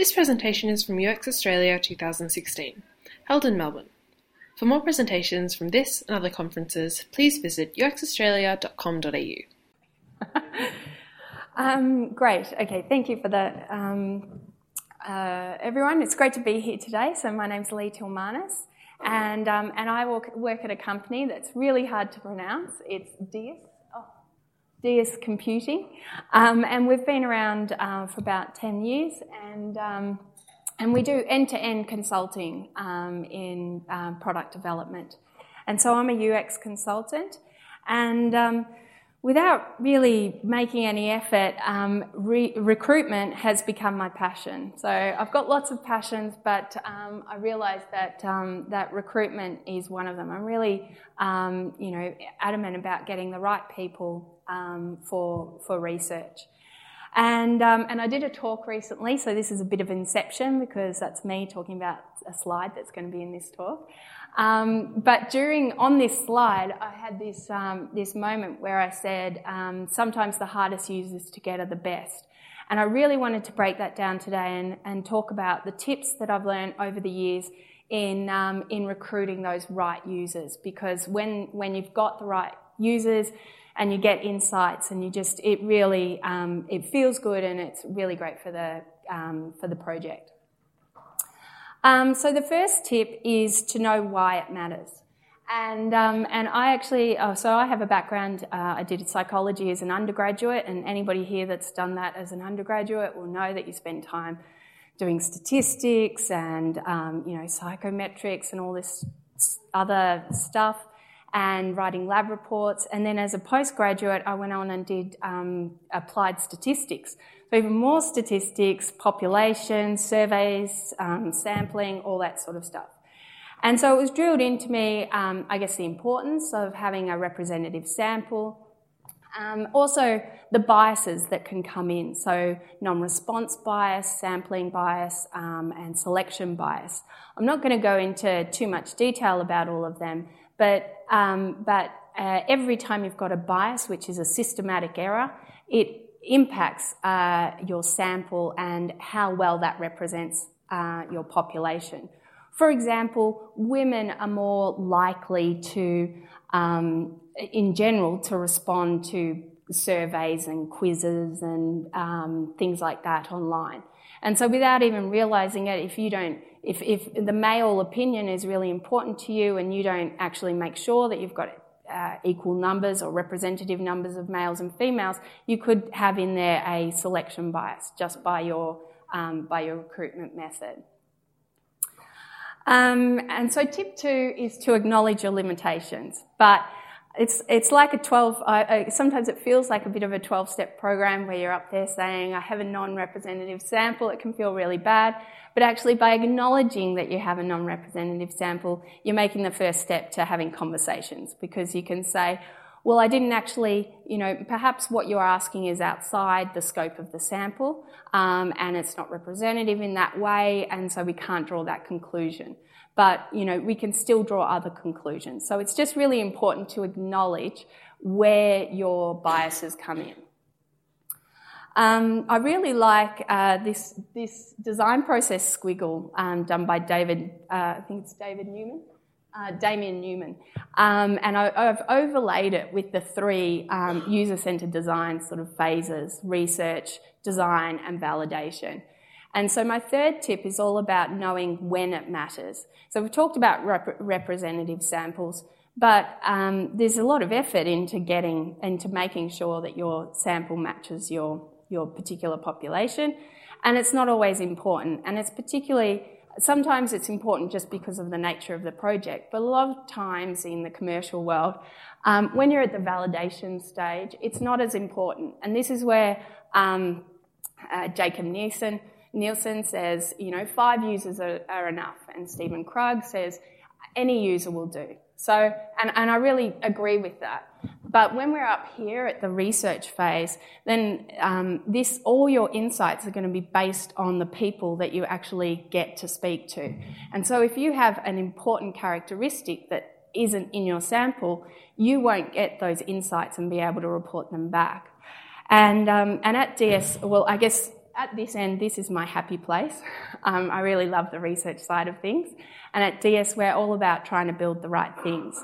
This presentation is from UX Australia 2016, held in Melbourne. For more presentations from this and other conferences, please visit uxaustralia.com.au. um, great. Okay, thank you for that, um, uh, everyone. It's great to be here today. So my name's Lee Tilmanis, and um, and I work, work, at a company that's really hard to pronounce. It's DiUS. DiUS Computing, um, and we've been around uh, for about ten years, and um, and we do end-to-end consulting um, in uh, product development. And so I'm a UX consultant, and um, without really making any effort, um, re- recruitment has become my passion. So I've got lots of passions, but um, I realise that um, that recruitment is one of them. I'm really, um, you know, adamant about getting the right people um, for for research. And, um, and I did a talk recently, so this is a bit of inception because that's me talking about a slide that's going to be in this talk. Um, but during on this slide, I had this um, this moment where I said um, sometimes the hardest users to get are the best, and I really wanted to break that down today and, and talk about the tips that I've learned over the years in um, in recruiting those right users. Because when when you've got the right users and you get insights and you just it really um, it feels good and it's really great for the um, for the project. Um, so the first tip is to know why it matters. And, um, and I actually, oh, so I have a background, uh, I did psychology as an undergraduate, and anybody here that's done that as an undergraduate will know that you spend time doing statistics and, um, you know, psychometrics and all this other stuff and writing lab reports. And then as a postgraduate, I went on and did um, applied statistics. Even more statistics, population, surveys, um, sampling, all that sort of stuff. And so it was drilled into me, um, I guess, the importance of having a representative sample. Um, also, the biases that can come in, so non-response bias, sampling bias, um, and selection bias. I'm not going to go into too much detail about all of them, but, um, but uh, every time you've got a bias, which is a systematic error, it impacts uh, your sample and how well that represents uh, your population. For example, women are more likely to, um, in general, to respond to surveys and quizzes and um, things like that online. And so without even realizing it, if you don't if, if the male opinion is really important to you and you don't actually make sure that you've got uh, equal numbers or representative numbers of males and females, you could have in there a selection bias just by your, um, by your recruitment method. Um, and so tip two is to acknowledge your limitations. But it's, it's like a 12, uh, sometimes it feels like a bit of a 12 step program where you're up there saying, I have a non representative sample. It can feel really bad. But actually, by acknowledging that you have a non representative sample, you're making the first step to having conversations because you can say, well, I didn't actually, you know, perhaps what you're asking is outside the scope of the sample um, and it's not representative in that way, and so we can't draw that conclusion. But, you know, we can still draw other conclusions. So it's just really important to acknowledge where your biases come in. Um, I really like uh, this, this design process squiggle um, done by David, uh, I think it's David Newman, uh, Damien Newman. Um, and I, have overlaid it with the three um, user centered design sort of phases research, design, and validation. And so my third tip is all about knowing when it matters. So we've talked about rep- representative samples. But um, there's a lot of effort into getting into making sure that your sample matches your your particular population. And it's not always important. And it's particularly, sometimes it's important just because of the nature of the project. But a lot of times in the commercial world, um, when you're at the validation stage, it's not as important. And this is where um, uh, Jakob Nielsen, Nielsen says, you know, five users are, are enough. And Stephen Krug says, any user will do. So, and, and I really agree with that. But when we're up here at the research phase, then um, this all your insights are going to be based on the people that you actually get to speak to. And so, if you have an important characteristic that isn't in your sample, you won't get those insights and be able to report them back. And um, and at DiUS, well, I guess at this end, this is my happy place. Um, I really love the research side of things. And at DiUS, we're all about trying to build the right things.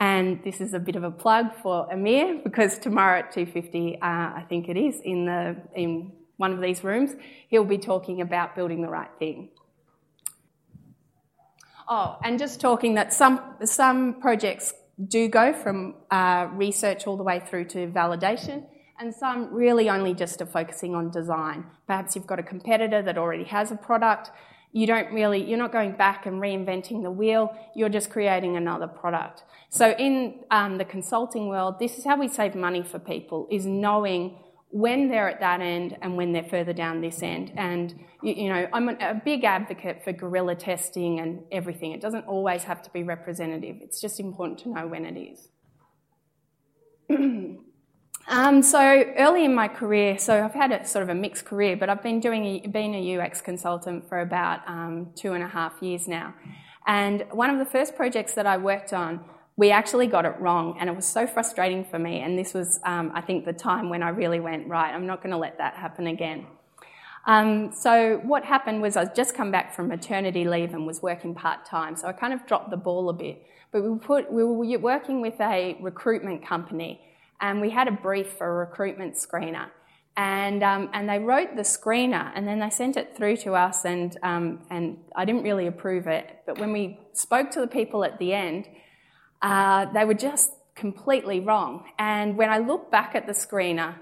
And this is a bit of a plug for Amir because tomorrow at 2.50, uh, I think it is, in, the, in one of these rooms, he'll be talking about building the right thing. Oh, and just talking that some, some projects do go from uh, research all the way through to validation and some really only just are focusing on design. Perhaps you've got a competitor that already has a product. You don't really, you're not going back and reinventing the wheel, you're just creating another product. So in um, the consulting world, this is how we save money for people, is knowing when they're at that end and when they're further down this end. And, you, you know, I'm a big advocate for guerrilla testing and everything. It doesn't always have to be representative. It's just important to know when it is. Um, so early in my career, so I've had a sort of a mixed career, but I've been doing a, been a UX consultant for about um, two and a half years now. And one of the first projects that I worked on, we actually got it wrong, and it was so frustrating for me. And this was, um, I think, the time when I really went right. I'm not going to let that happen again. Um, so what happened was I was just come back from maternity leave and was working part time, so I kind of dropped the ball a bit. But we put we were working with a recruitment company and we had a brief for a recruitment screener. And, um, and they wrote the screener and then they sent it through to us and, um, and I didn't really approve it. But when we spoke to the people at the end, uh, they were just completely wrong. And when I look back at the screener,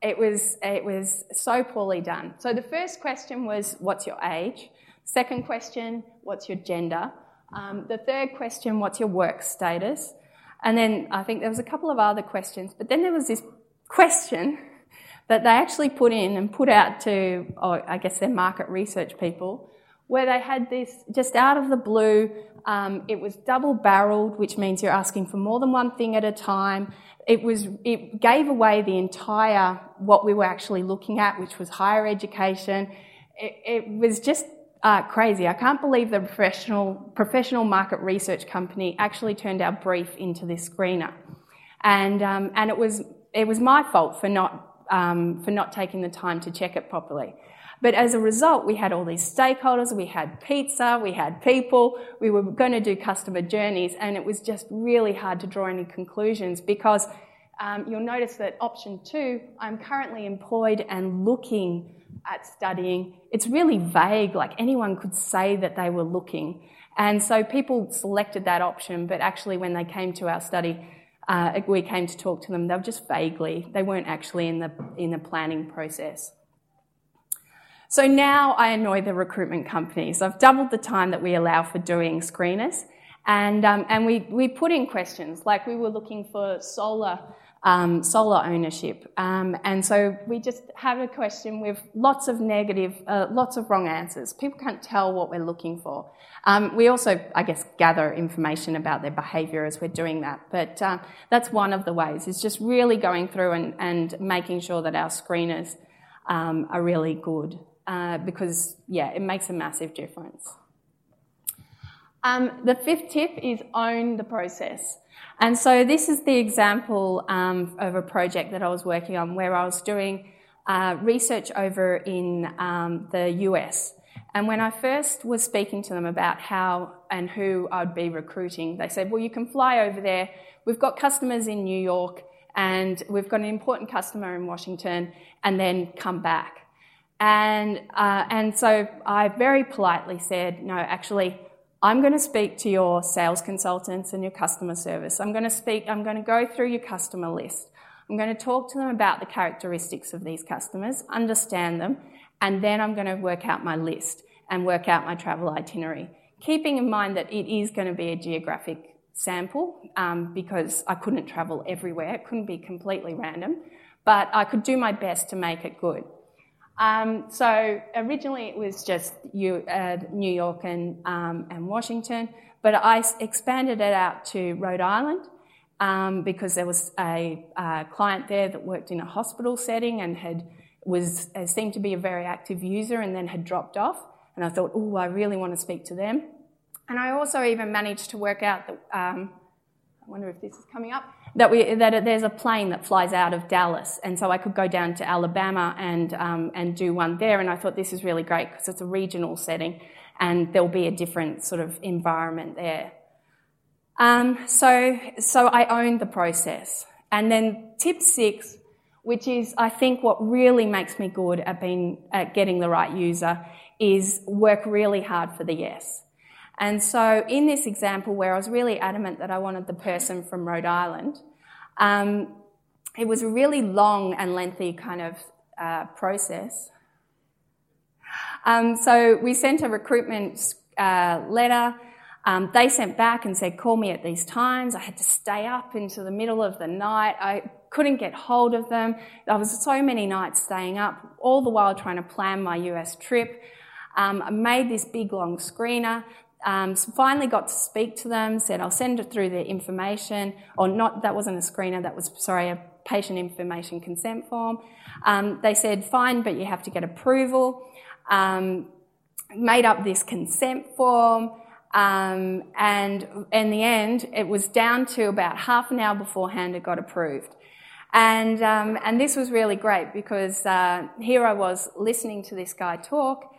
it was, it was so poorly done. So the first question was, what's your age? Second question, what's your gender? Um, the third question, what's your work status? And then I think there was a couple of other questions, but then there was this question that they actually put in and put out to, oh, I guess their market research people, where they had this just out of the blue. Um, it was double barreled, which means you're asking for more than one thing at a time. It was, it gave away the entire, what we were actually looking at, which was higher education. It, it was just uh, crazy. I can't believe the professional, professional market research company actually turned our brief into this screener. And, um, and it, was, it was my fault for not, um, for not taking the time to check it properly. But as a result, we had all these stakeholders, we had pizza, we had people, we were going to do customer journeys, and it was just really hard to draw any conclusions because um, you'll notice that option two, I'm currently employed and looking at studying. It's really vague, like anyone could say that they were looking. And so people selected that option, but actually, when they came to our study, uh, we came to talk to them, they were just vaguely, they weren't actually in the, in the planning process. So now I annoy the recruitment companies. I've doubled the time that we allow for doing screeners. And, um, and we, we put in questions like we were looking for solar um, solar ownership. Um, and so we just have a question with lots of negative, uh, lots of wrong answers. People can't tell what we're looking for. Um, we also, I guess, gather information about their behaviour as we're doing that. But uh, that's one of the ways, is just really going through and, and making sure that our screeners um, are really good. Uh, because, yeah, it makes a massive difference. Um, the fifth tip is own the process. And so this is the example um, of a project that I was working on where I was doing uh, research over in um, the US. And when I first was speaking to them about how and who I'd be recruiting, they said, well, you can fly over there. We've got customers in New York and we've got an important customer in Washington and then come back. And, uh, and so I very politely said, no, actually, I'm going to speak to your sales consultants and your customer service. I'm going to speak, I'm going to go through your customer list. I'm going to talk to them about the characteristics of these customers, understand them, and then I'm going to work out my list and work out my travel itinerary. Keeping in mind that it is going to be a geographic sample um, because I couldn't travel everywhere, it couldn't be completely random, but I could do my best to make it good. Um, so originally it was just you, uh, New York and, um, and Washington, but I expanded it out to Rhode Island um, because there was a, a, client there that worked in a hospital setting and had was uh, seemed to be a very active user and then had dropped off. And I thought, oh, I really want to speak to them. And I also even managed to work out that. I wonder if this is coming up. That, we, that there's a plane that flies out of Dallas, and so I could go down to Alabama and, um, and do one there. And I thought this is really great because it's a regional setting and there'll be a different sort of environment there. Um, so, so I owned the process. And then tip six, which is I think what really makes me good at being at getting the right user, is work really hard for the yes. And so in this example where I was really adamant that I wanted the person from Rhode Island, um, it was a really long and lengthy kind of uh, process. Um, so we sent a recruitment uh, letter. Um, they sent back and said, call me at these times. I had to stay up into the middle of the night. I couldn't get hold of them. I was so many nights staying up, all the while trying to plan my US trip. Um, I made this big long screener. Um, finally got to speak to them, said I'll send it through their information, or not, that wasn't a screener, that was, sorry, a patient information consent form. Um, they said, fine, but you have to get approval. Um, made up this consent form, um, and in the end, it was down to about half an hour beforehand it got approved. And, um, and this was really great because uh, here I was listening to this guy talk,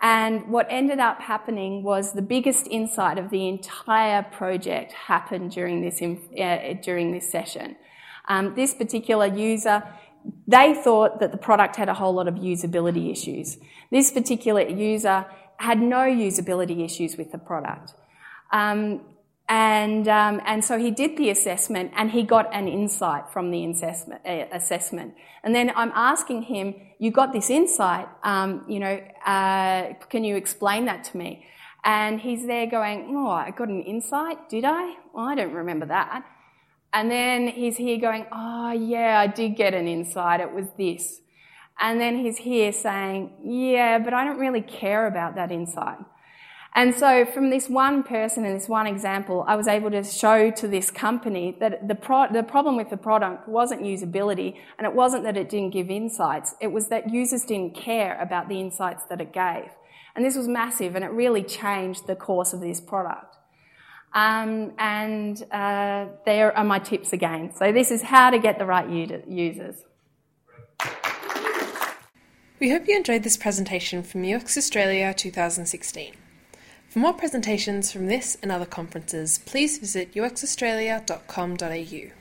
and what ended up happening was the biggest insight of the entire project happened during this, uh, during this session. Um, this particular user, they thought that the product had a whole lot of usability issues. This particular user had no usability issues with the product. Um, and, um, and so he did the assessment and he got an insight from the assessment. Uh, assessment. And then I'm asking him, you got this insight, um, you know, uh, can you explain that to me? And he's there going, oh, I got an insight, did I? Well, I don't remember that. And then he's here going, oh, yeah, I did get an insight, it was this. And then he's here saying, yeah, but I don't really care about that insight. And so from this one person and this one example, I was able to show to this company that the, pro- the problem with the product wasn't usability and it wasn't that it didn't give insights. It was that users didn't care about the insights that it gave. And this was massive and it really changed the course of this product. Um, and uh, there are my tips again. So this is how to get the right users. We hope you enjoyed this presentation from UX Australia 2016. For more presentations from this and other conferences, please visit uxaustralia.com.au.